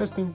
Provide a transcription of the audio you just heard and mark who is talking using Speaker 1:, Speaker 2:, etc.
Speaker 1: Testing.